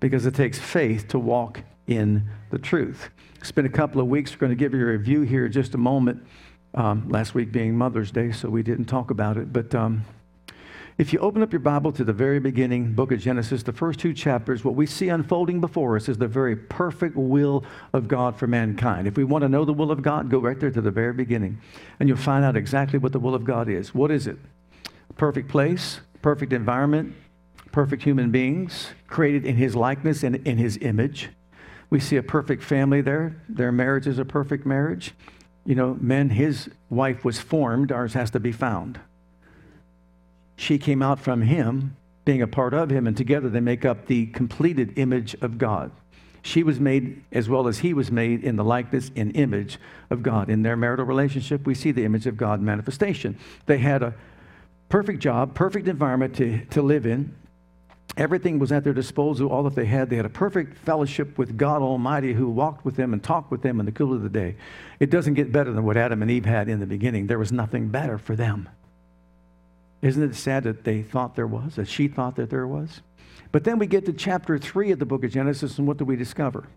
because it takes faith to walk in the truth. It's been a couple of weeks. We're going to give you a review here in just a moment. Um, last week being Mother's Day, so we didn't talk about it. But um, if you open up your Bible to the very beginning, book of Genesis, the first two chapters, what we see unfolding before us is the very perfect will of God for mankind. If we want to know the will of God, go right there to the very beginning, and you'll find out exactly what the will of God is. What is it? Perfect place, perfect environment, perfect human beings, created in his likeness and in his image. We see a perfect family there. Their marriage is a perfect marriage. You know, men, his wife was formed, ours has to be found. She came out from him, being a part of him, and together they make up the completed image of God. She was made as well as he was made in the likeness and image of God. In their marital relationship, we see the image of God manifestation. They had a perfect job, perfect environment to, to live in. Everything was at their disposal, all that they had. They had a perfect fellowship with God Almighty who walked with them and talked with them in the cool of the day. It doesn't get better than what Adam and Eve had in the beginning. There was nothing better for them. Isn't it sad that they thought there was, that she thought that there was? But then we get to chapter 3 of the book of Genesis, and what do we discover?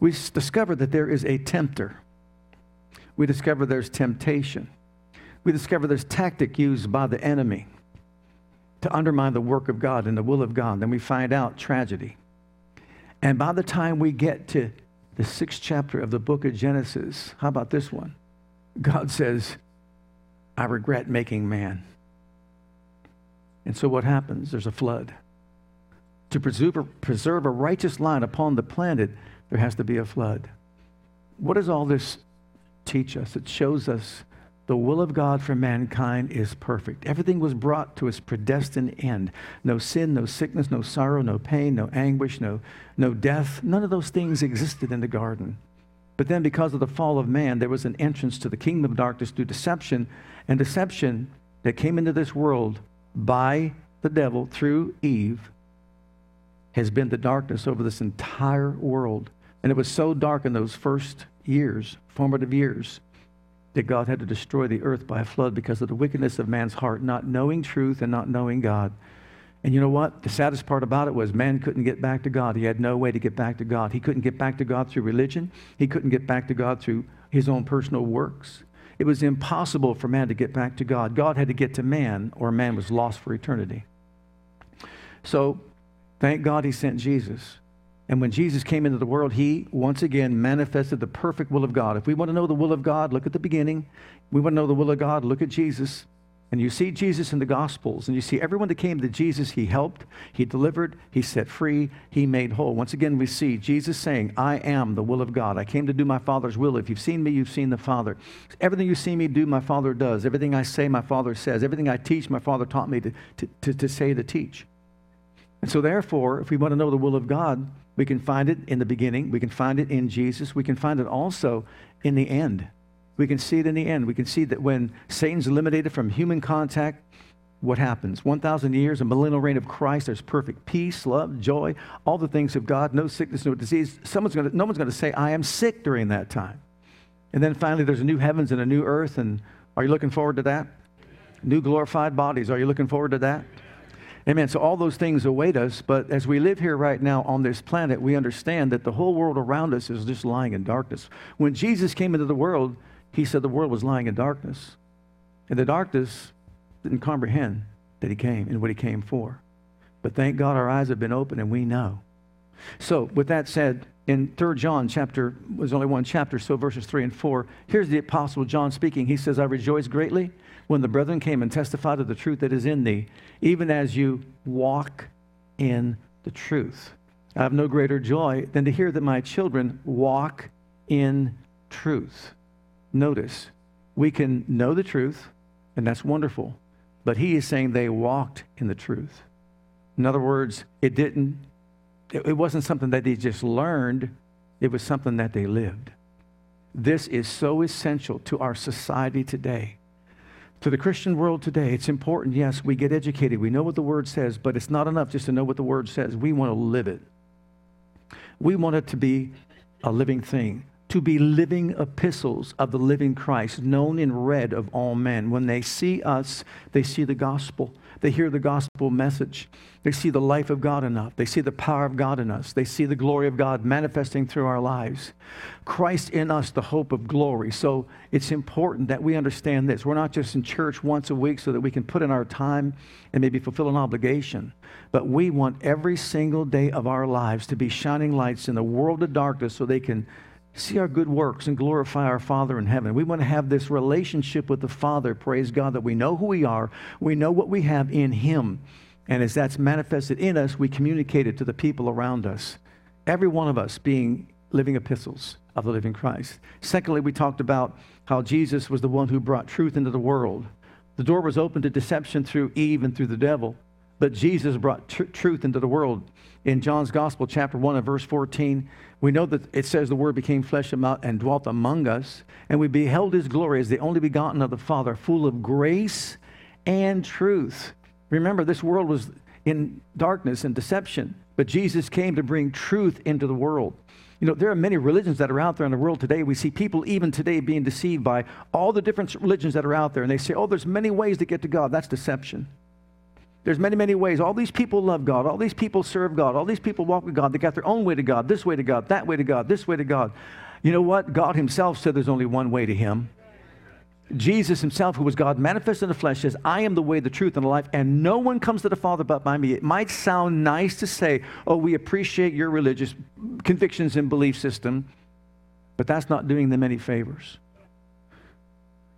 We discover that there is a tempter. We discover there's temptation. We discover there's tactic used by the enemy to undermine the work of God and the will of God. Then we find out tragedy. And by the time we get to the sixth chapter of the book of Genesis, how about this one? God says, I regret making man. And so what happens? There's a flood. To preserve a, preserve a righteous line upon the planet, there has to be a flood. What does all this teach us? It shows us the will of God for mankind is perfect. Everything was brought to its predestined end. No sin, no sickness, no sorrow, no pain, no anguish, no, no death. None of those things existed in the garden. But then, because of the fall of man, there was an entrance to the kingdom of darkness through deception. And deception that came into this world by the devil through Eve has been the darkness over this entire world. And it was so dark in those first years, formative years, that God had to destroy the earth by a flood because of the wickedness of man's heart, not knowing truth and not knowing God. And you know what? The saddest part about it was man couldn't get back to God. He had no way to get back to God. He couldn't get back to God through religion, he couldn't get back to God through his own personal works. It was impossible for man to get back to God. God had to get to man, or man was lost for eternity. So, thank God he sent Jesus. And when Jesus came into the world, he once again manifested the perfect will of God. If we want to know the will of God, look at the beginning. We want to know the will of God, look at Jesus. And you see Jesus in the Gospels, and you see everyone that came to Jesus, he helped, he delivered, he set free, he made whole. Once again, we see Jesus saying, I am the will of God. I came to do my Father's will. If you've seen me, you've seen the Father. Everything you see me do, my Father does. Everything I say, my Father says. Everything I teach, my Father taught me to, to, to, to say, to teach. And so, therefore, if we want to know the will of God, we can find it in the beginning. We can find it in Jesus. We can find it also in the end. We can see it in the end. We can see that when Satan's eliminated from human contact, what happens? 1,000 years, a millennial reign of Christ, there's perfect peace, love, joy, all the things of God, no sickness, no disease. Someone's gonna, no one's going to say, I am sick during that time. And then finally, there's a new heavens and a new earth. And are you looking forward to that? New glorified bodies. Are you looking forward to that? Amen. So all those things await us, but as we live here right now on this planet, we understand that the whole world around us is just lying in darkness. When Jesus came into the world, he said the world was lying in darkness. And the darkness didn't comprehend that he came and what he came for. But thank God our eyes have been opened and we know. So, with that said, in 3 John chapter, was only one chapter, so verses 3 and 4, here's the Apostle John speaking. He says, I rejoice greatly when the mm-hmm. brethren came and testified of the truth that is in thee, even as you walk in the truth. I have no greater joy than to hear that my children walk in truth. Notice, we can know the truth, and that's wonderful, but he is saying they walked in the truth. In other words, it didn't It wasn't something that they just learned, it was something that they lived. This is so essential to our society today. To the Christian world today, it's important, yes, we get educated, we know what the Word says, but it's not enough just to know what the Word says. We want to live it. We want it to be a living thing to be living epistles of the living Christ, known and read of all men. When they see us, they see the gospel. They hear the gospel message. They see the life of God in us. They see the power of God in us. They see the glory of God manifesting through our lives. Christ in us, the hope of glory. So it's important that we understand this. We're not just in church once a week so that we can put in our time and maybe fulfill an obligation, but we want every single day of our lives to be shining lights in the world of darkness so they can see our good works and glorify our Father in heaven. We want to have this relationship with the Father, praise God, that we know who we are, we know what we have in Him. And as that's manifested in us, we communicate it to the people around us. Every one of us being living epistles of the living Christ. Secondly, we talked about how Jesus was the one who brought truth into the world. The door was open to deception through Eve and through the devil, but Jesus brought tr- truth into the world. In John's Gospel, chapter 1 and verse 14, we know that it says the Word became flesh and dwelt among us, and we beheld his glory as the only begotten of the Father, full of grace and truth. Remember, this world was in darkness and deception, but Jesus came to bring truth into the world. You know, there are many religions that are out there in the world today. We see people even today being deceived by all the different religions that are out there, and they say, oh, there's many ways to get to God. That's deception. There's many, many ways. All these people love God. All these people serve God. All these people walk with God. They got their own way to God, this way to God, that way to God, this way to God. You know what? God Himself said there's only one way to Him. Jesus Himself, who was God manifest in the flesh, says, I am the way, the truth, and the life, and no one comes to the Father but by me. It might sound nice to say, oh, we appreciate your religious convictions and belief system, but that's not doing them any favors.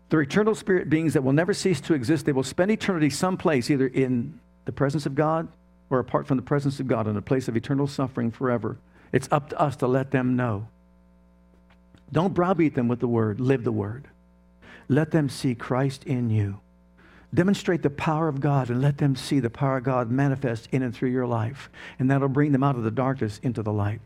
They're eternal spirit beings that will never cease to exist. They will spend eternity someplace, either in the presence of God or apart from the presence of God, in a place of eternal suffering forever. It's up to us to let them know. Don't browbeat them with the word, live the word. Let them see Christ in you. Demonstrate the power of God and let them see the power of God manifest in and through your life. And that'll bring them out of the darkness into the light.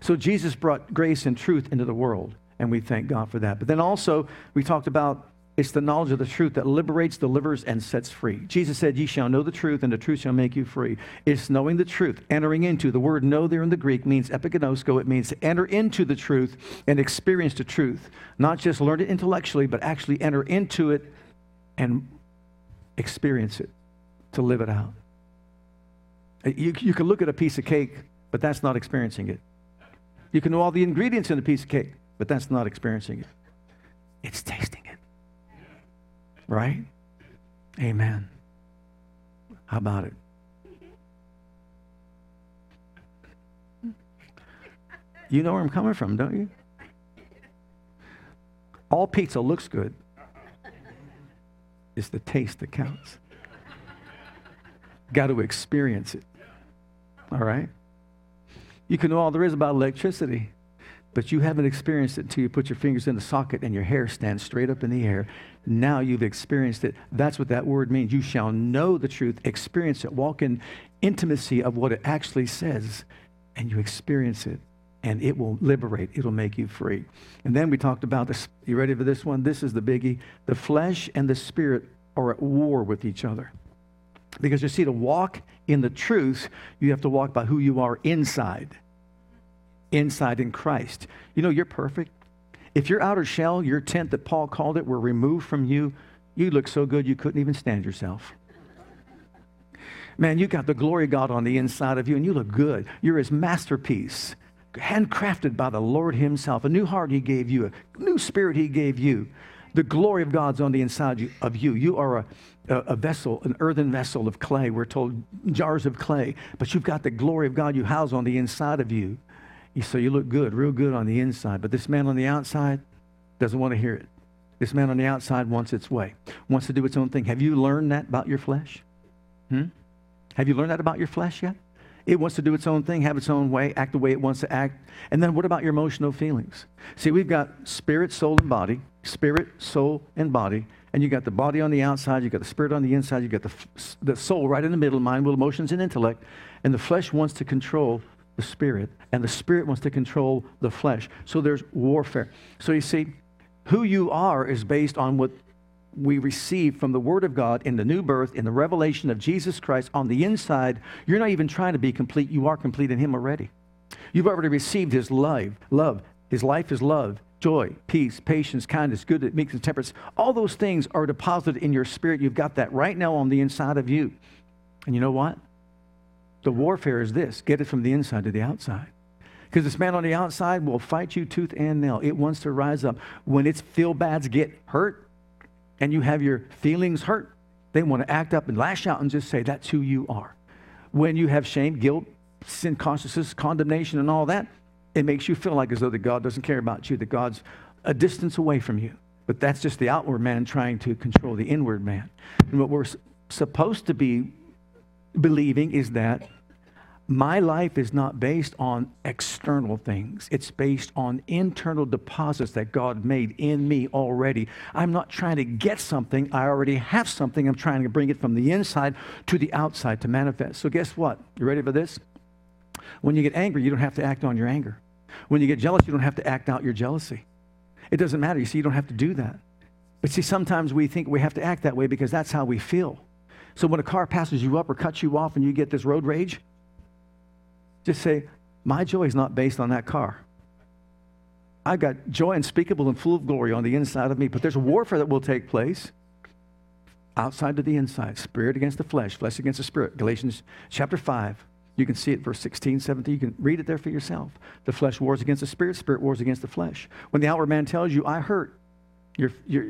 So Jesus brought grace and truth into the world and we thank God for that. But then also, we talked about it's the knowledge of the truth that liberates, delivers, and sets free. Jesus said, Ye shall know the truth, and the truth shall make you free. It's knowing the truth, entering into. The word know there in the Greek means epiginosko. It means to enter into the truth and experience the truth. Not just learn it intellectually, but actually enter into it and experience it, to live it out. Uh, you, you can look at a piece of cake, but that's not experiencing it. You can know all the ingredients in a piece of cake, but that's not experiencing it. It's tasting it. Right? Amen. How about it? You know where I'm coming from, don't you? All pizza looks good. It's the taste that counts. Got to experience it. All right? You can know all there is about electricity but you haven't experienced it until you put your fingers in the socket and your hair stands straight up in the air. Now you've experienced it. That's what that word means. You shall know the truth, experience it, walk in intimacy of what it actually says, and you experience it. And it will liberate, it'll make you free. And then we talked about this. You ready for this one? This is the biggie. The flesh and the spirit are at war with each other. Because you see, to walk in the truth, you have to walk by who you are inside inside in Christ. You know, you're perfect. If your outer shell, your tent that Paul called it, were removed from you, you look so good you couldn't even stand yourself. Man, you got the glory of God on the inside of you, and you look good. You're his masterpiece, handcrafted by the Lord himself. A new heart he gave you, a new spirit he gave you. The glory of God's on the inside of you. You are a, a, vessel, an earthen vessel of clay. We're told jars of clay, but you've got the glory of God you house on the inside of you. So you look good, real good on the inside, but this man on the outside doesn't want to hear it. This man on the outside wants its way, wants to do its own thing. Have you learned that about your flesh? Hmm? Have you learned that about your flesh yet? It wants to do its own thing, have its own way, act the way it wants to act. And then what about your emotional feelings? See, we've got spirit, soul, and body, spirit, soul, and body. And you got the body on the outside, you got the spirit on the inside, you got the, the soul right in the middle, mind, will, emotions, and intellect. And the flesh wants to control the spirit, and the spirit wants to control the flesh. So there's warfare. So you see, who you are is based on what we receive from the Word of God in the new birth, in the revelation of Jesus Christ on the inside. You're not even trying to be complete. You are complete in Him already. You've already received His love. Love. His life is love, joy, peace, patience, kindness, goodness, meekness, temperance. All those things are deposited in your spirit. You've got that right now on the inside of you. And you know what? The warfare is this get it from the inside to the outside. Because this man on the outside will fight you tooth and nail. It wants to rise up. When its feel bads get hurt and you have your feelings hurt, they want to act up and lash out and just say, that's who you are. When you have shame, guilt, sin consciousness, condemnation, and all that, it makes you feel like as though that God doesn't care about you, that God's a distance away from you. But that's just the outward man trying to control the inward man. And what we're supposed to be believing is that my life is not based on external things. It's based on internal deposits that God made in me already. I'm not trying to get something. I already have something. I'm trying to bring it from the inside to the outside to manifest. So, guess what? You ready for this? When you get angry, you don't have to act on your anger. When you get jealous, you don't have to act out your jealousy. It doesn't matter. You see, you don't have to do that. But see, sometimes we think we have to act that way because that's how we feel. So when a car passes you up or cuts you off and you get this road rage, just say, My joy is not based on that car. I've got joy unspeakable and full of glory on the inside of me. But there's a warfare that will take place outside to the inside spirit against the flesh, flesh against the spirit. Galatians chapter 5. You can see it, verse 16, 17. You can read it there for yourself. The flesh wars against the spirit, spirit wars against the flesh. When the outward man tells you, I hurt, your, your,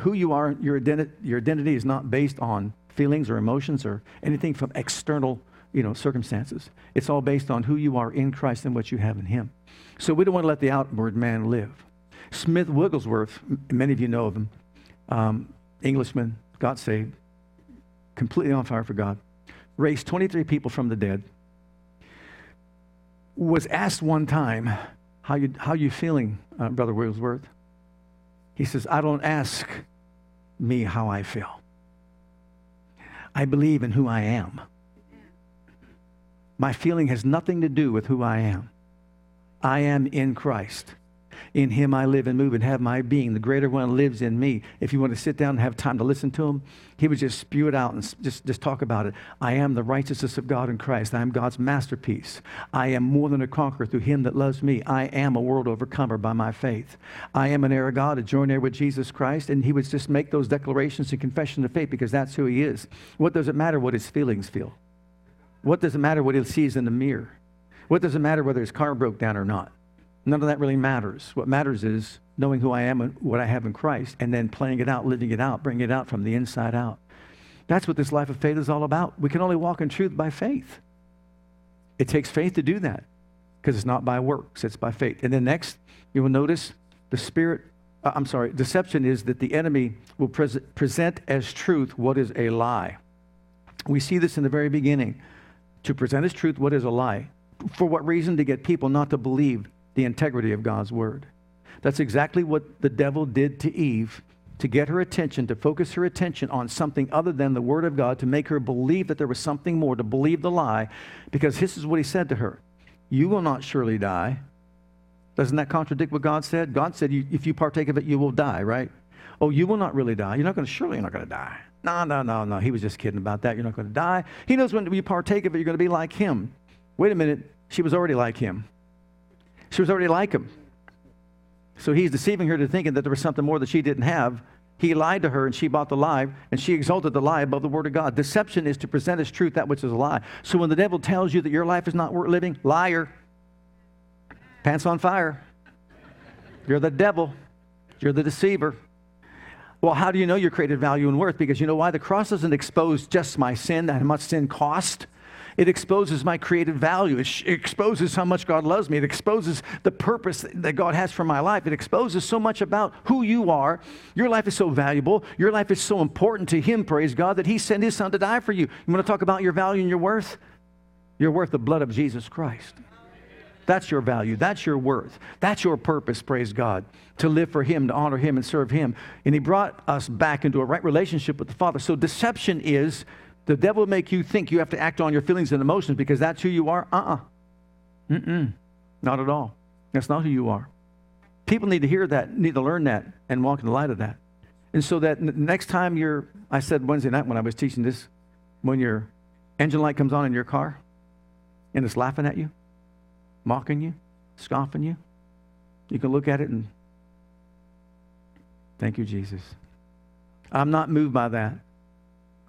who you are, your, identi- your identity is not based on feelings or emotions or anything from external you know, circumstances. It's all based on who you are in Christ and what you have in Him. So we don't want to let the outward man live. Smith Wigglesworth, many of you know of him, um, Englishman, got saved, completely on fire for God, raised 23 people from the dead, was asked one time, how you, how you feeling, uh, Brother Wigglesworth? He says, I don't ask me how I feel. I believe in who I am. My feeling has nothing to do with who I am. I am in Christ. In him I live and move and have my being. The greater one lives in me. If you want to sit down and have time to listen to him, he would just spew it out and just, just talk about it. I am the righteousness of God in Christ. I am God's masterpiece. I am more than a conqueror through him that loves me. I am a world overcomer by my faith. I am an heir of God, a joint heir with Jesus Christ. And he would just make those declarations and confession of faith because that's who he is. What does it matter what his feelings feel? What does it matter what he sees in the mirror? What does it matter whether his car broke down or not? None of that really matters. What matters is knowing who I am and what I have in Christ, and then playing it out, living it out, bringing it out from the inside out. That's what this life of faith is all about. We can only walk in truth by faith. It takes faith to do that because it's not by works, it's by faith. And then next, you will notice the Spirit, uh, I'm sorry, deception is that the enemy will pres- present as truth what is a lie. We see this in the very beginning to present as truth what is a lie. For what reason? To get people not to believe the integrity of God's word. That's exactly what the devil did to Eve to get her attention, to focus her attention on something other than the Word of God, to make her believe that there was something more, to believe the lie, because this is what he said to her You will not surely die. Doesn't that contradict what God said? God said, If you partake of it, you will die, right? Oh, you will not really die. You're not going to, surely you're not going to die. No, no, no, no. He was just kidding about that. You're not going to die. He knows when you partake of it, you're going to be like him. Wait a minute. She was already like him. She was already like him. So he's deceiving her to thinking that there was something more that she didn't have. He lied to her and she bought the lie and she exalted the lie above the word of God. Deception is to present as truth that which is a lie. So when the devil tells you that your life is not worth living, liar. Pants on fire. You're the devil. You're the deceiver. Well, how do you know your created value and worth? Because you know why? The cross doesn't expose just my sin and how much sin cost. It exposes my created value. It, exposes how much God loves me. It exposes the purpose that God has for my life. It exposes so much about who you are. Your life is so valuable. Your life is so important to Him, praise God, that He sent His Son to die for you. You want to talk about your value and your worth? You're worth the blood of Jesus Christ. That's your value. That's your worth. That's your purpose, praise God, to live for Him, to honor Him, and serve Him. And He brought us back into a right relationship with the Father. So deception is the devil will make you think you have to act on your feelings and emotions because that's who you are. Uh uh-uh. uh Mm-mm. Not at all. That's not who you are. People need to hear that, need to learn that, and walk in the light of that. And so that next time you're, I said Wednesday night when I was teaching this, when your engine light comes on in your car and it's laughing at you, mocking you, scoffing you, you can look at it and thank you, Jesus. I'm not moved by that.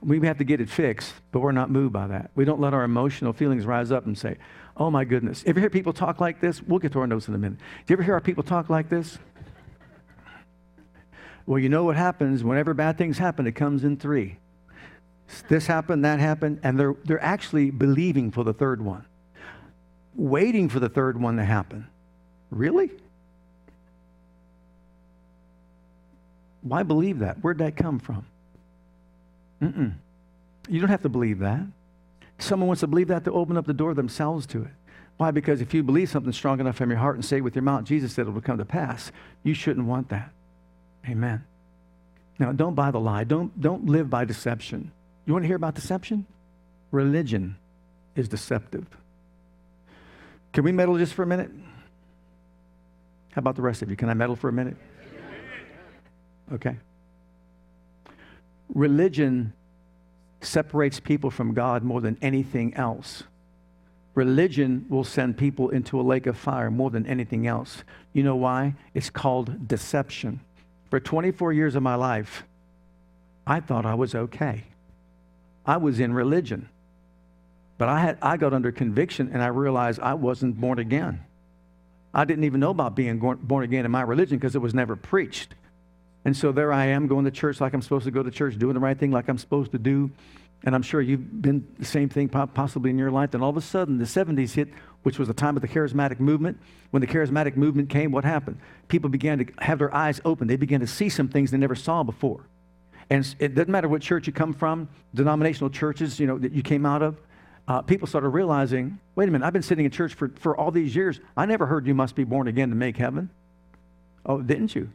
We have to get it fixed, but we're not moved by that. We don't let our emotional feelings rise up and say, oh my goodness. Ever hear people talk like this? We'll get to our notes in a minute. Do you ever hear our people talk like this? Well, you know what happens whenever bad things happen, it comes in three. This happened, that happened, and they're, they're actually believing for the third one, waiting for the third one to happen. Really? Why believe that? Where'd that come from? Mm-mm. You don't have to believe that. Someone wants to believe that to open up the door themselves to it. Why? Because if you believe something strong enough from your heart and say with your mouth, Jesus said it will come to pass, you shouldn't want that. Amen. Now, don't buy the lie. Don't, don't live by deception. You want to hear about deception? Religion is deceptive. Can we meddle just for a minute? How about the rest of you? Can I meddle for a minute? Okay. Religion separates people from God more than anything else. Religion will send people into a lake of fire more than anything else. You know why? It's called deception. For 24 years of my life, I thought I was okay. I was in religion. But I, had, I got under conviction and I realized I wasn't born again. I didn't even know about being born again in my religion because it was never preached. And so there I am going to church like I'm supposed to go to church, doing the right thing like I'm supposed to do. And I'm sure you've been the same thing possibly in your life. Then all of a sudden, the 70s hit, which was the time of the charismatic movement. When the charismatic movement came, what happened? People began to have their eyes open. They began to see some things they never saw before. And it doesn't matter what church you come from, denominational churches, you know, that you came out of. Uh, people started realizing, wait a minute, I've been sitting in church for, for all these years. I never heard you must be born again to make heaven. Oh, didn't you?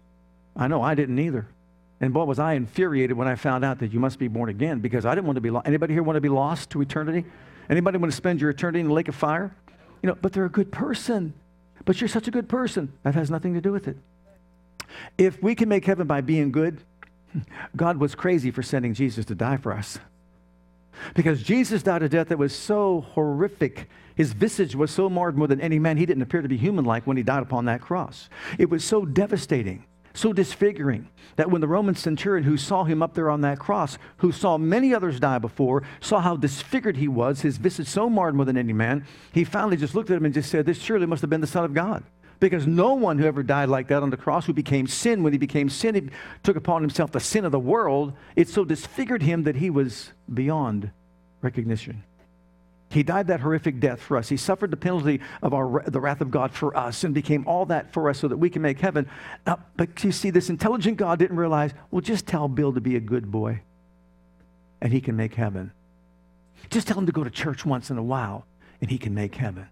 I know I didn't either. And boy, was I infuriated when I found out that you must be born again because I didn't want to be lost. Anybody here want to be lost to eternity? Anybody want to spend your eternity in the lake of fire? You know, but they're a good person. But you're such a good person. That has nothing to do with it. If we can make heaven by being good, God was crazy for sending Jesus to die for us. Because Jesus died a death that was so horrific. His visage was so marred more than any man. He didn't appear to be human like when he died upon that cross. It was so devastating so disfiguring that when the Roman centurion who saw him up there on that cross, who saw many others die before, saw how disfigured he was, his visage so marred more than any man, he finally just looked at him and just said, This surely must have been the Son of God. Because no one who ever died like that on the cross, who became sin, when he became sin, he took upon himself the sin of the world. It so disfigured him that he was beyond recognition. He died that horrific death for us. He suffered the penalty of our, the wrath of God for us and became all that for us so that we can make heaven. Uh, but you see, this intelligent God didn't realize, well, just tell Bill to be a good boy and he can make heaven. Just tell him to go to church once in a while and he can make heaven.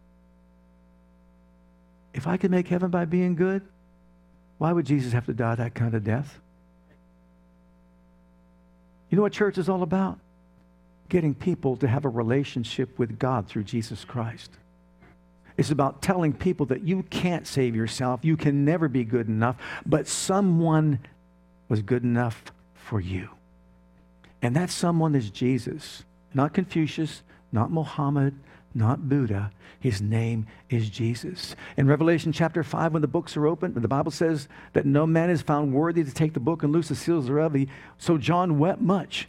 If I could make heaven by being good, why would Jesus have to die that kind of death? You know what church is all about? getting people to have a relationship with God through Jesus Christ. It's about telling people that you can't save yourself, you can never be good enough, but someone was good enough for you. And that someone is Jesus, not Confucius, not Mohammed, not Buddha. His name is Jesus. In Revelation chapter 5, when the books are opened, the Bible says that no man is found worthy to take the book and loose the seals thereof. So John wept much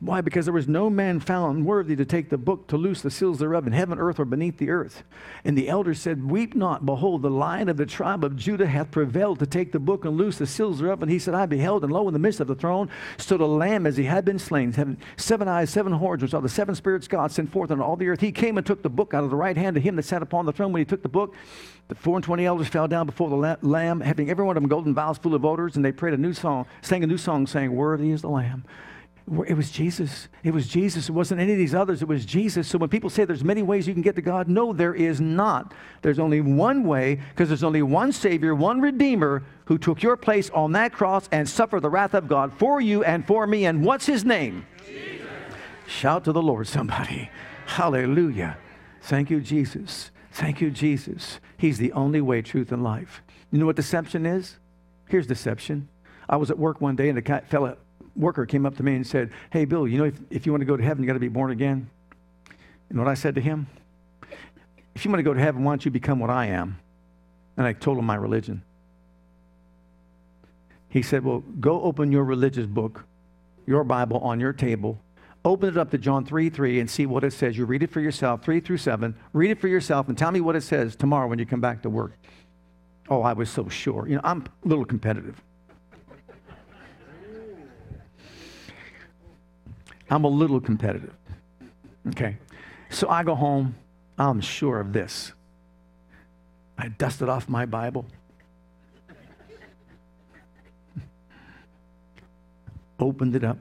why? Because there was no man found worthy to take the book to loose the seals thereof in heaven, earth, or beneath the earth. And the elders said, Weep not, behold, the lion of the tribe of Judah hath prevailed to take the book and loose the seals thereof. And he said, I beheld, and lo, in the midst of the throne stood a lamb as he had been slain, having seven eyes, seven horns, which are the seven spirits God sent forth on all the earth. He came and took the book out of the right hand of him that sat upon the throne. When he took the book, the four and twenty elders fell down before the lamb, having every one of them golden vials full of odors, and they prayed a new song, sang a new song, saying, Worthy is the lamb it was Jesus. It was Jesus. It wasn't any of these others. It was Jesus. So when people say there's many ways you can get to God, no, there is not. There's only one way because there's only one Savior, one Redeemer who took your place on that cross and suffered the wrath of God for you and for me. And what's his name? Jesus. Shout to the Lord, somebody. Hallelujah. Thank you, Jesus. Thank you, Jesus. He's the only way, truth, and life. You know what deception is? Here's deception. I was at work one day and a fellow worker came up to me and said, Hey, Bill, you know, if, if you want to go to heaven, you got to be born again. And what I said to him? If you want to go to heaven, why don't you become what I am? And I told him my religion. He said, Well, go open your religious book, your Bible on your table. Open it up to John 3 3 and see what it says. You read it for yourself, 3 through 7. Read it for yourself and tell me what it says tomorrow when you come back to work. Oh, I was so sure. You know, I'm a little competitive. I'm a little competitive. Okay. So I go home. I'm sure of this. I dusted off my Bible. Opened it up.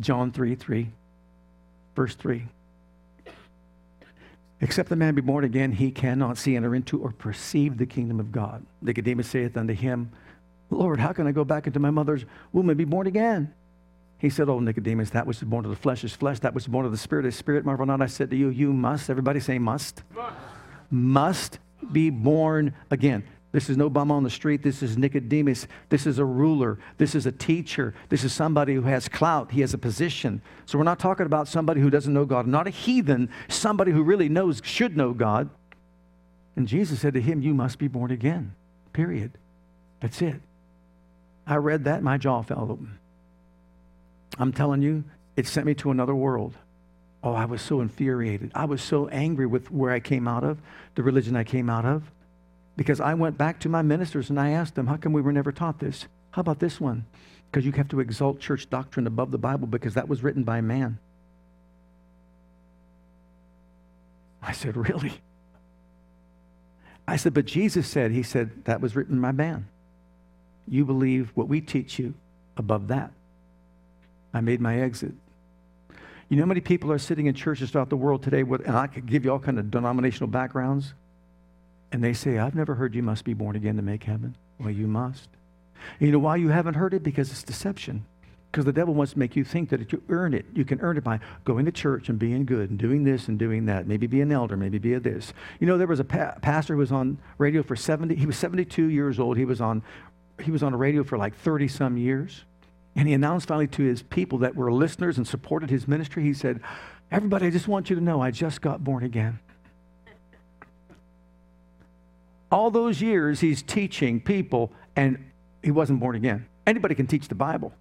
John 3 3, verse 3. Except the man be born again, he cannot see, enter into, or perceive the kingdom of God. Nicodemus saith unto him, Lord, how can I go back into my mother's womb and be born again? He said, Oh, Nicodemus, that which is born of the flesh is flesh, that which is born of the spirit is spirit. Marvel not, I said to you, you must, everybody say must, must, must be born again. This is no bum on the street. This is Nicodemus. This is a ruler. This is a teacher. This is somebody who has clout. He has a position. So we're not talking about somebody who doesn't know God, not a heathen, somebody who really knows, should know God. And Jesus said to him, You must be born again. Period. That's it. I read that, my jaw fell open. I'm telling you, it sent me to another world. Oh, I was so infuriated. I was so angry with where I came out of, the religion I came out of, because I went back to my ministers and I asked them, How come we were never taught this? How about this one? Because you have to exalt church doctrine above the Bible because that was written by man. I said, Really? I said, But Jesus said, He said, that was written by man. You believe what we teach you above that. I made my exit. You know how many people are sitting in churches throughout the world today, with, and I could give you all kind of denominational backgrounds, and they say, I've never heard you must be born again to make heaven. Well, you must. And you know why you haven't heard it? Because it's deception. Because the devil wants to make you think that you earn it, you can earn it by going to church and being good and doing this and doing that. Maybe be an elder, maybe be a this. You know, there was a pa- pastor who was on radio for 70, he was 72 years old. He was on, he was on a radio for like 30 some years. And he announced finally to his people that were listeners and supported his ministry, he said, Everybody, I just want you to know I just got born again. All those years he's teaching people, and he wasn't born again. Anybody can teach the Bible,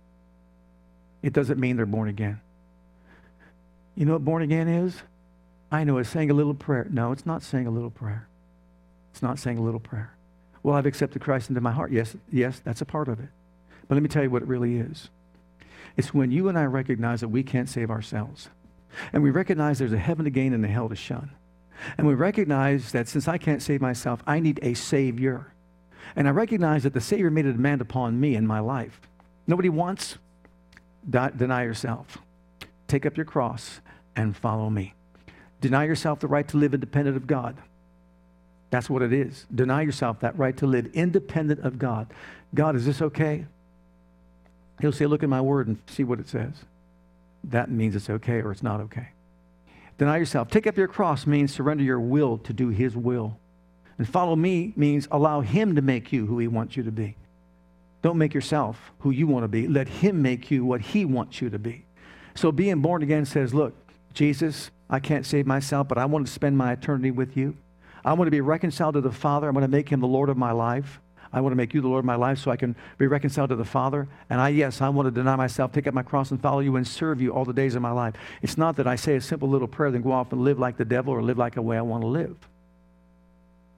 it doesn't mean they're born again. You know what born again is? I know it's saying a little prayer. No, it's not saying a little prayer. It's not saying a little prayer. Well, I've accepted Christ into my heart. Yes, yes, that's a part of it. But let me tell you what it really is it's when you and I recognize that we can't save ourselves. And we recognize there's a heaven to gain and a hell to shun. And we recognize that since I can't save myself, I need a Savior. And I recognize that the Savior made a demand upon me in my life. Nobody wants, deny yourself. Take up your cross and follow me. Deny yourself the right to live independent of God. That's what it is. Deny yourself that right to live independent of God. God, is this okay? He'll say, Look at my word and see what it says. That means it's okay or it's not okay. Deny yourself. Take up your cross means surrender your will to do His will. And follow me means allow Him to make you who He wants you to be. Don't make yourself who you want to be. Let Him make you what He wants you to be. So being born again says, Look, Jesus, I can't save myself, but I want to spend my eternity with you. I want to be reconciled to the Father. I want to make Him the Lord of my life. I want to make you the Lord of my life so I can be reconciled to the Father. And I, yes, I want to deny myself, take up my cross, and follow you and serve you all the days of my life. It's not that I say a simple little prayer, then go off and live like the devil or live like a way I want to live.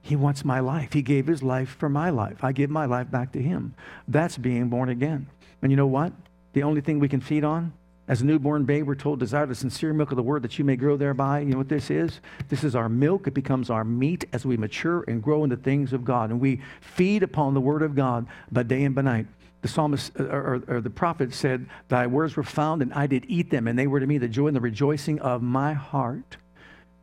He wants my life. He gave his life for my life. I give my life back to him. That's being born again. And you know what? The only thing we can feed on as a newborn babe, we're told, desire the sincere milk of the word that you may grow thereby. You know what this is? This is our milk. It becomes our meat as we mature and grow in the things of God. And we feed upon the word of God by day and by night. The psalmist uh, or, or, the prophet said, Thy words were found, and I did eat them, and they were to me the joy and the rejoicing of my heart.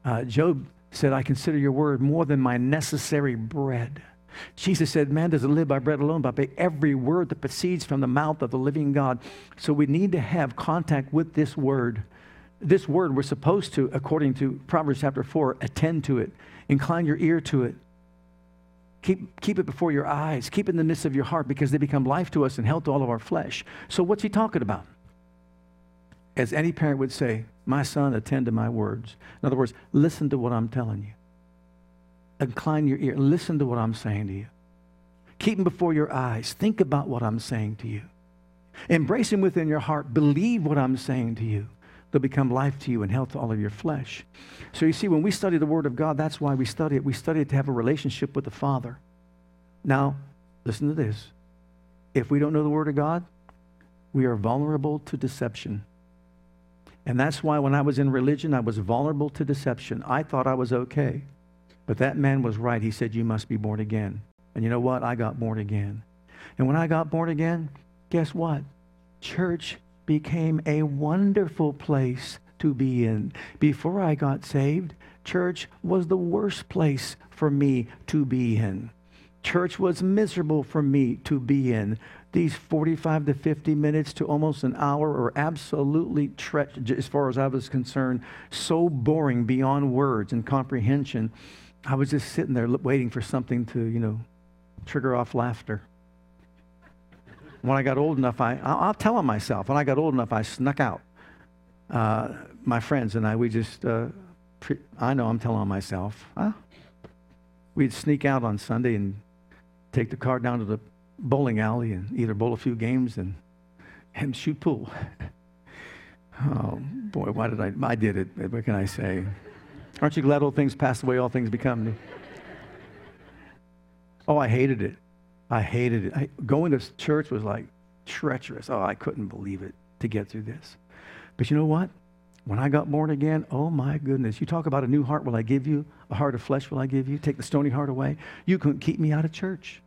Uh, Job said, I consider your word more than my necessary bread. Jesus said, Man doesn't live by bread alone, but by every word that proceeds from the mouth of the living God. So we need to have contact with this word. This word, we're supposed to, according to Proverbs chapter 4, attend to it. Incline your ear to it. Keep, keep it before your eyes. Keep it in the midst of your heart because they become life to us and health to all of our flesh. So, what's he talking about? As any parent would say, My son, attend to my words. In other words, listen to what I'm telling you. Incline your ear. Listen to what I'm saying to you. Keep them before your eyes. Think about what I'm saying to you. Embrace him within your heart. Believe what I'm saying to you. They'll become life to you and health to all of your flesh. So you see, when we study the Word of God, that's why we study it. We study it to have a relationship with the Father. Now, listen to this. If we don't know the Word of God, we are vulnerable to deception. And that's why when I was in religion, I was vulnerable to deception. I thought I was okay. But that man was right. He said, You must be born again. And you know what? I got born again. And when I got born again, guess what? Church became a wonderful place to be in. Before I got saved, church was the worst place for me to be in. Church was miserable for me to be in. These 45 to 50 minutes to almost an hour are absolutely, tre- as far as I was concerned, so boring beyond words and comprehension. I was just sitting there waiting for something to, you know, trigger off laughter when I got old enough, I, I'll tell on myself. When I got old enough, I snuck out. Uh, my friends and I, we just, uh, pre- I know I'm telling on myself. Huh? We'd sneak out on Sunday and take the car down to the bowling alley and either bowl a few games and, and shoot pool. oh, boy, why did I? I did it. What can I say? Aren't you glad all things pass away, all things become new? Oh, I hated it. I hated it. I, going to church was like treacherous. Oh, I couldn't believe it to get through this. But you know what? When I got born again, oh my goodness, you talk about a new heart will I give you, a heart of flesh will I give you, take the stony heart away. You couldn't keep me out of church.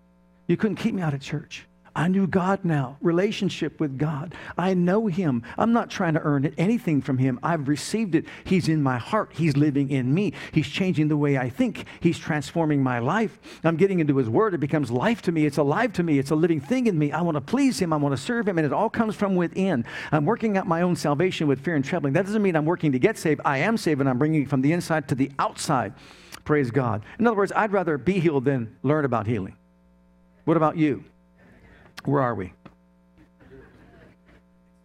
You couldn't keep me out of church. I knew God now, relationship with God. I know Him. I'm not trying to earn it, anything from Him. I've received it. He's in my heart. He's living in me. He's changing the way I think. He's transforming my life. I'm getting into His Word. It becomes life to me. It's alive to me. It's a living thing in me. I want to please Him. I want to serve Him. And it all comes from within. I'm working out my own salvation with fear and trembling. That doesn't mean I'm working to get saved. I am saved, and I'm bringing it from the inside to the outside. Praise God. In other words, I'd rather be healed than learn about healing. What about you? Where are we?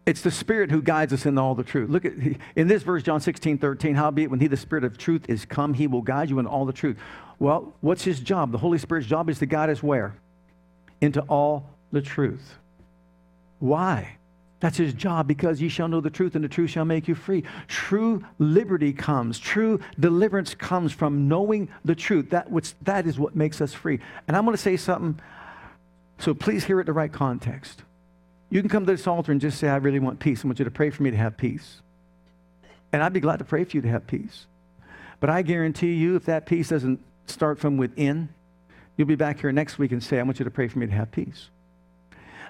It's the Spirit who guides us into all the truth. Look at in this verse, John 16, 13, howbeit when he, the Spirit of truth, is come, he will guide you in all the truth. Well, what's his job? The Holy Spirit's job is to guide us where? Into all the truth. Why? That's his job because ye shall know the truth and the truth shall make you free. True liberty comes, true deliverance comes from knowing the truth. That, which, that is what makes us free. And I'm going to say something so please hear it the right context. You can come to this altar and just say, I really want peace. I want you to pray for me to have peace. And I'd be glad to pray for you to have peace. But I guarantee you, if that peace doesn't start from within, you'll be back here next week and say, I want you to pray for me to have peace.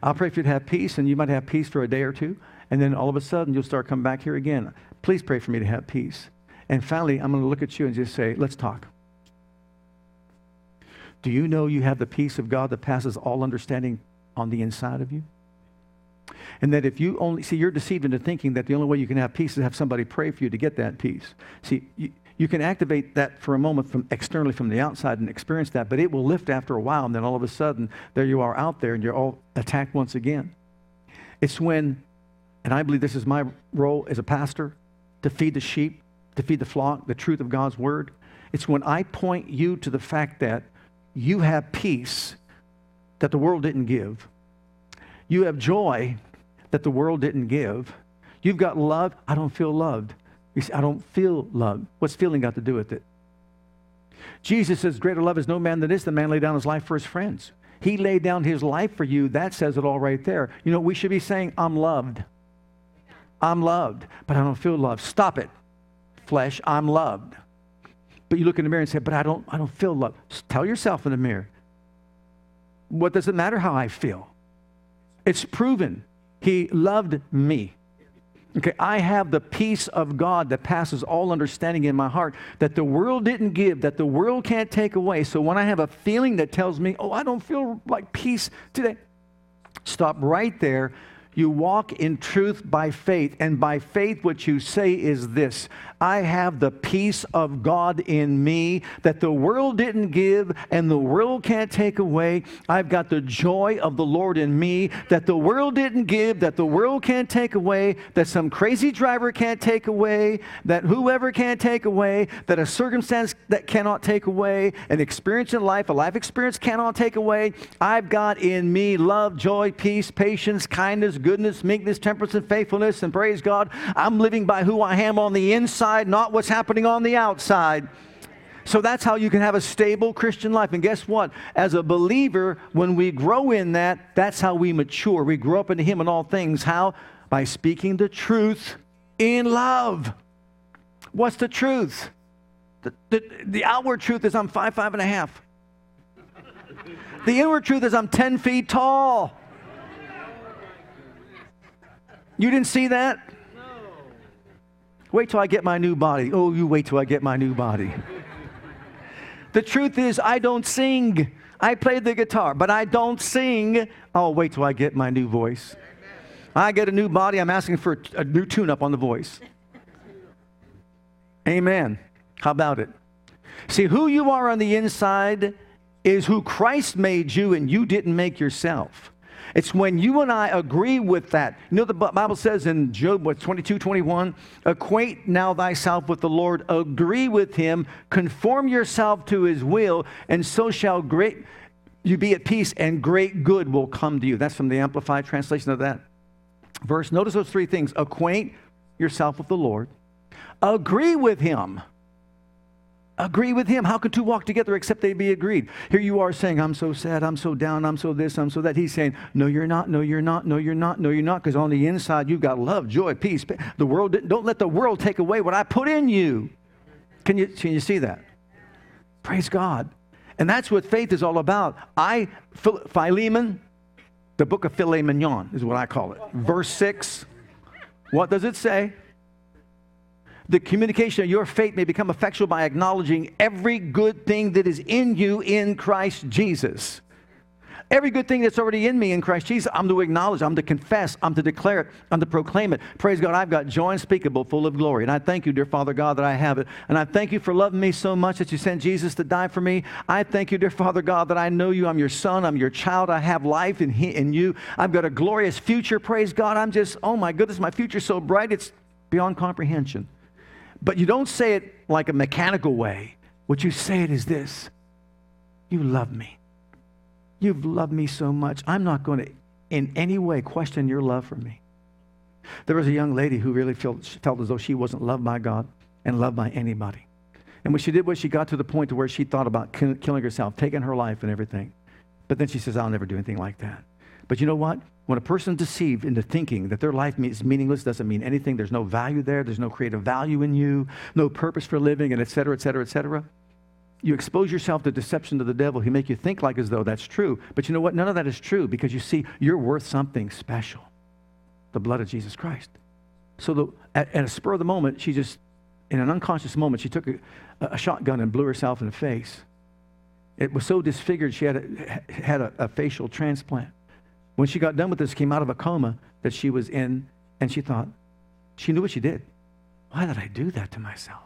I'll pray for you to have peace, and you might have peace for a day or two, and then all of a sudden you'll start coming back here again. Please pray for me to have peace. And finally, I'm going to look at you and just say, let's talk. Do you know you have the peace of God that passes all understanding on the inside of you? And that if you only see, you're deceived into thinking that the only way you can have peace is to have somebody pray for you to get that peace. See, you, you can activate that for a moment from externally from the outside and experience that, but it will lift after a while, and then all of a sudden, there you are out there and you're all attacked once again. It's when, and I believe this is my role as a pastor, to feed the sheep, to feed the flock, the truth of God's word. It's when I point you to the fact that you have peace that the world didn't give. You have joy that the world didn't give. You've got love. I don't feel loved. You see, I don't feel loved. What's feeling got to do with it? Jesus says, Greater love is no man than this, the man laid down his life for his friends. He laid down his life for you. That says it all right there. You know, we should be saying, I'm loved. I'm loved, but I don't feel loved. Stop it, flesh. I'm loved. But you look in the mirror and say, but I don't, I don't feel love. Tell yourself in the mirror. What does it matter how I feel? It's proven. He loved me. Okay, I have the peace of God that passes all understanding in my heart that the world didn't give, that the world can't take away. So when I have a feeling that tells me, oh, I don't feel like peace today, stop right there. You walk in truth by faith. And by faith, what you say is this I have the peace of God in me that the world didn't give and the world can't take away. I've got the joy of the Lord in me that the world didn't give, that the world can't take away, that some crazy driver can't take away, that whoever can't take away, that a circumstance that cannot take away, an experience in life, a life experience cannot take away. I've got in me love, joy, peace, patience, kindness, goodness, meekness, temperance, and faithfulness. And praise God, I'm living by who I am on the inside, not what's happening on the outside. So that's how you can have a stable Christian life. And guess what? As a believer, when we grow in that, that's how we mature. We grow up into Him in all things. How? By speaking the truth in love. What's the truth? The, the, the outward truth is I'm five, five and a half. The inward truth is I'm 10 feet tall. You didn't see that? No. Wait till I get my new body. Oh, you wait till I get my new body. the truth is, I don't sing. I play the guitar, but I don't sing. Oh, wait till I get my new voice. I get a new body, I'm asking for a new tune up on the voice. Amen. How about it? See, who you are on the inside is who Christ made you and you didn't make yourself. It's when you and I agree with that. You know, the Bible says in Job, what, 22, 21, acquaint now thyself with the Lord, agree with him, conform yourself to his will, and so shall great you be at peace, and great good will come to you. That's from the Amplified translation of that verse. Notice those three things acquaint yourself with the Lord, agree with him agree with him. How can two walk together except they be agreed? Here you are saying, I'm so sad, I'm so down, I'm so this, I'm so that. He's saying, No, you're not, no, you're not, no, you're not, no, you're not, because on the inside you've got love, joy, peace. The world, don't let the world take away what I put in you. Can you, can you see that? Praise God. And that's what faith is all about. I, Philemon, the book of Philemon is what I call it. Verse 6. What does it say? The communication of your faith may become effectual by acknowledging every good thing that is in you in Christ Jesus. Every good thing that's already in me in Christ Jesus, I'm to acknowledge, I'm to confess, I'm to declare it, I'm to proclaim it. Praise God, I've got joy unspeakable, full of glory. And I thank you, dear Father God, that I have it. And I thank you for loving me so much that you sent Jesus to die for me. I thank you, dear Father God, that I know you. I'm your son, I'm your child. I have life in, he, in you. I've got a glorious future. Praise God. I'm just, oh my goodness, my future's so bright, it's beyond comprehension. But you don't say it like a mechanical way. What you say it is this You love me. You've loved me so much. I'm not going to in any way question your love for me. There was a young lady who really felt, felt as though she wasn't loved by God and loved by anybody. And what she did was she got to the point to where she thought about killing herself, taking her life and everything. But then she says, I'll never do anything like that. But you know what? When a person's deceived into thinking that their life is meaningless, doesn't mean anything, there's no value there, there's no creative value in you, no purpose for living, and et cetera, et cetera, et cetera, you expose yourself to deception to the devil. He make you think like as though that's true. But you know what? None of that is true because you see, you're worth something special. The blood of Jesus Christ. So the, at, at a spur of the moment, she just, in an unconscious moment, she took a, a shotgun and blew herself in the face. It was so disfigured, she had a, had a, a facial transplant. When she got done with this, came out of a coma that she was in, and she thought, she knew what she did. Why did I do that to myself?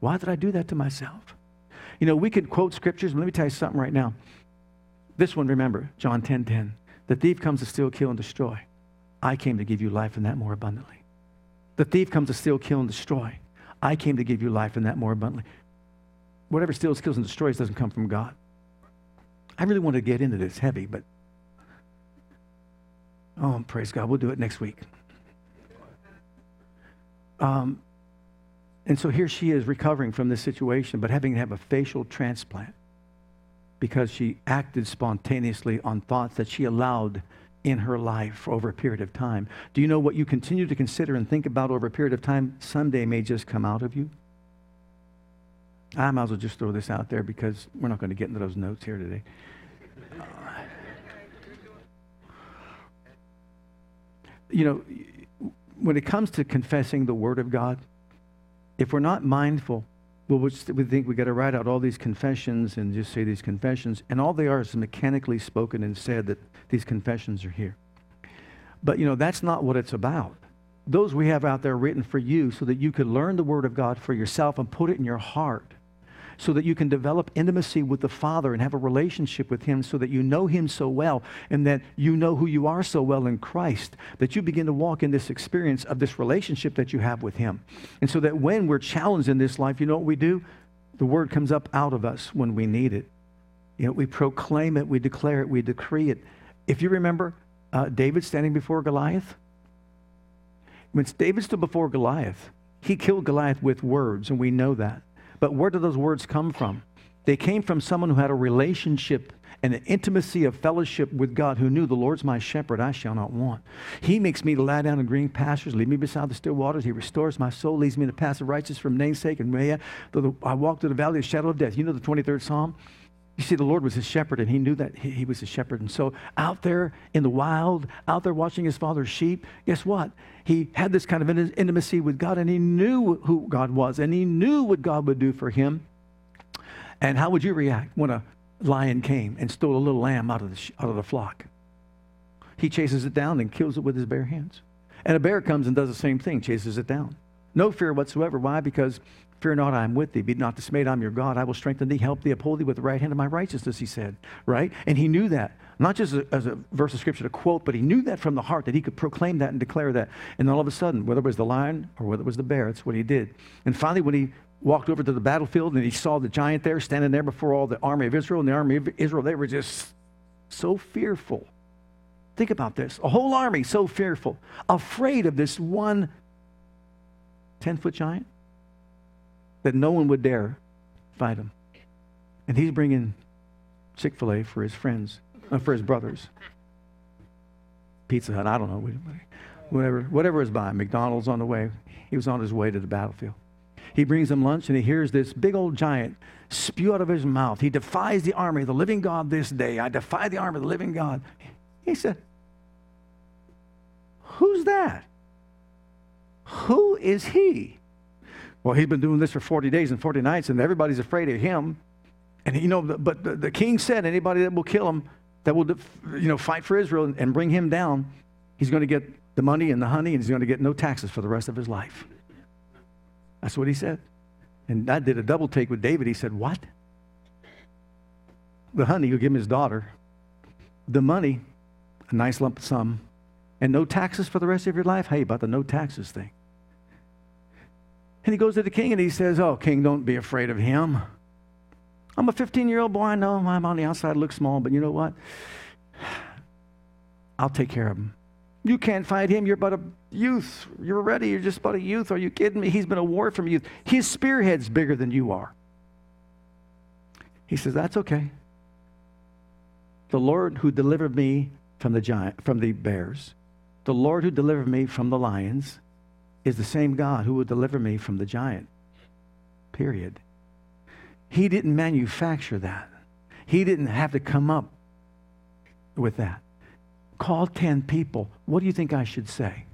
Why did I do that to myself? You know, we could quote scriptures, but let me tell you something right now. This one, remember, John 10 10. The thief comes to steal, kill, and destroy. I came to give you life and that more abundantly. The thief comes to steal, kill, and destroy. I came to give you life and that more abundantly. Whatever steals, kills, and destroys doesn't come from God. I really want to get into this heavy, but Oh, praise God. We'll do it next week. Um, and so here she is recovering from this situation, but having to have a facial transplant because she acted spontaneously on thoughts that she allowed in her life over a period of time. Do you know what you continue to consider and think about over a period of time someday may just come out of you? I might as well just throw this out there because we're not going to get into those notes here today. You know, when it comes to confessing the Word of God, if we're not mindful, well, we think we got to write out all these confessions and just say these confessions, and all they are is mechanically spoken and said that these confessions are here. But, you know, that's not what it's about. Those we have out there written for you so that you could learn the Word of God for yourself and put it in your heart so that you can develop intimacy with the Father and have a relationship with Him so that you know Him so well and that you know who you are so well in Christ, that you begin to walk in this experience of this relationship that you have with Him. And so that when we're challenged in this life, you know what we do? The Word comes up out of us when we need it. You know, we proclaim it, we declare it, we decree it. If you remember uh, David standing before Goliath, when David stood before Goliath, he killed Goliath with words, and we know that. But where do those words come from? They came from someone who had a relationship and an intimacy of fellowship with God who knew the Lord's my shepherd, I shall not want. He makes me to lie down in green pastures, lead me beside the still waters. He restores my soul, leads me in the path of righteousness from namesake and may though I walk through the valley of the shadow of death. You know the 23rd Psalm? You see, the Lord was his shepherd, and he knew that he, he was his shepherd. And so, out there in the wild, out there watching his father's sheep, guess what? He had this kind of intimacy with God, and he knew who God was, and he knew what God would do for him. And how would you react when a lion came and stole a little lamb out of the, out of the flock? He chases it down and kills it with his bare hands. And a bear comes and does the same thing, chases it down. No fear whatsoever. Why? Because Fear not, I am with thee. Be not dismayed, I'm your God. I will strengthen thee, help thee, uphold thee with the right hand of my righteousness, he said, right? And he knew that, not just as a, as a verse of scripture to quote, but he knew that from the heart, that he could proclaim that and declare that. And all of a sudden, whether it was the lion or whether it was the bear, that's what he did. And finally, when he walked over to the battlefield and he saw the giant there standing there before all the army of Israel, and the army of Israel, they were just so fearful. Think about this a whole army so fearful, afraid of this one 10 foot giant that no one would dare fight him. And he's bringing Chick fil A for his friends, uh, for his brothers. Pizza Hut, I don't know. Whatever, whatever is by, McDonald's on the way. He was on his way to the battlefield. He brings them lunch and he hears this big old giant spew out of his mouth. He defies the army of the living God this day. I defy the army of the living God. He said, Who's that? Who is he? Well, he's been doing this for 40 days and 40 nights, and everybody's afraid of him. And you know, but the, the king said, anybody that will kill him, that will, you know, fight for Israel and bring him down, he's going to get the money and the honey, and he's going to get no taxes for the rest of his life. That's what he said. And I did a double take with David. He said, What? The honey, you'll give him his daughter. The money, a nice lump sum, and no taxes for the rest of your life? Hey, about the no taxes thing. And he goes to the king and he says, Oh, king, don't be afraid of him. I'm a 15 year old boy. I know I'm on the outside, look small, but you know what? I'll take care of him. You can't fight him. You're but a youth. You're ready. You're just but a youth. Are you kidding me? He's been a war from youth. His spearhead's bigger than you are. He says, That's okay. The Lord who delivered me from the giant, from the bears, the Lord who delivered me from the lions, is the same God who will deliver me from the giant. Period. He didn't manufacture that. He didn't have to come up with that. Call 10 people. What do you think I should say?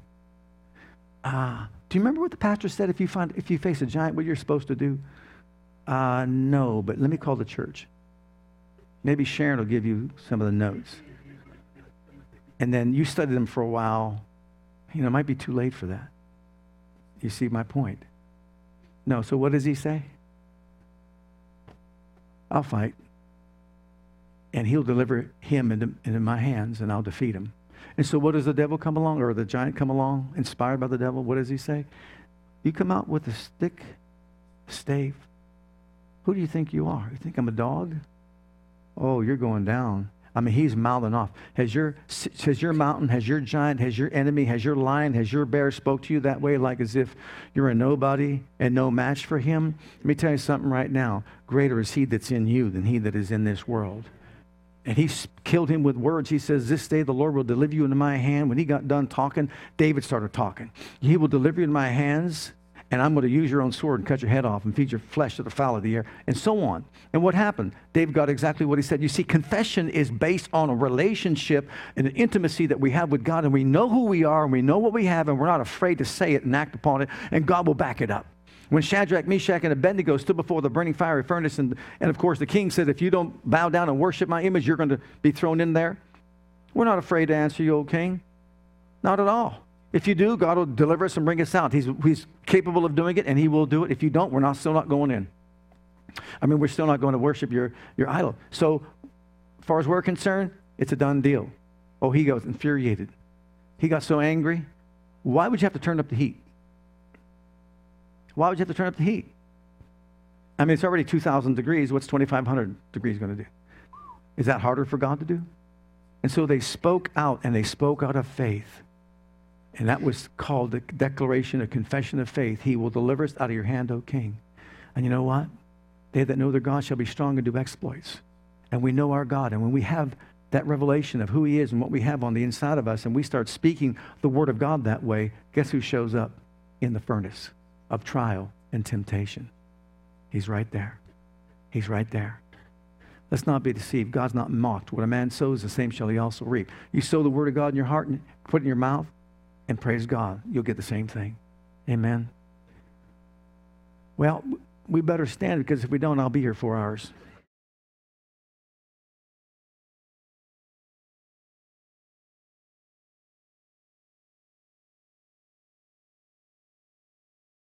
Uh, do you remember what the pastor said if you, find, if you face a giant, what you're supposed to do? Uh, no, but let me call the church. Maybe Sharon will give you some of the notes. And then you study them for a while. You know, it might be too late for that. You see my point? No, so what does he say? I'll fight. And he'll deliver him into, into my hands, and I'll defeat him. And so, what does the devil come along, or the giant come along, inspired by the devil? What does he say? You come out with a stick, stave. Who do you think you are? You think I'm a dog? Oh, you're going down. I mean, he's mouthing off. Has your, has your mountain, has your giant, has your enemy, has your lion, has your bear spoke to you that way, like as if you're a nobody and no match for him? Let me tell you something right now. Greater is he that's in you than he that is in this world. And he killed him with words. He says, This day the Lord will deliver you into my hand. When he got done talking, David started talking. He will deliver you in my hands and I'm going to use your own sword and cut your head off and feed your flesh to the fowl of the air, and so on. And what happened? David got exactly what he said. You see, confession is based on a relationship and an intimacy that we have with God, and we know who we are, and we know what we have, and we're not afraid to say it and act upon it, and God will back it up. When Shadrach, Meshach, and Abednego stood before the burning fiery furnace, and, and of course the king said, If you don't bow down and worship my image, you're going to be thrown in there. We're not afraid to answer you, old king. Not at all. If you do, God will deliver us and bring us out. He's, he's capable of doing it, and He will do it. If you don't, we're not, still not going in. I mean, we're still not going to worship your, your idol. So, as far as we're concerned, it's a done deal. Oh, he goes infuriated. He got so angry. Why would you have to turn up the heat? Why would you have to turn up the heat? I mean, it's already 2,000 degrees. What's 2,500 degrees going to do? Is that harder for God to do? And so they spoke out, and they spoke out of faith. And that was called the declaration, a confession of faith. He will deliver us out of your hand, O king. And you know what? They that know their God shall be strong and do exploits. And we know our God. And when we have that revelation of who He is and what we have on the inside of us, and we start speaking the Word of God that way, guess who shows up in the furnace of trial and temptation? He's right there. He's right there. Let's not be deceived. God's not mocked. What a man sows, the same shall he also reap. You sow the Word of God in your heart and put it in your mouth, and praise God, you'll get the same thing. Amen. Well, we better stand because if we don't, I'll be here four hours.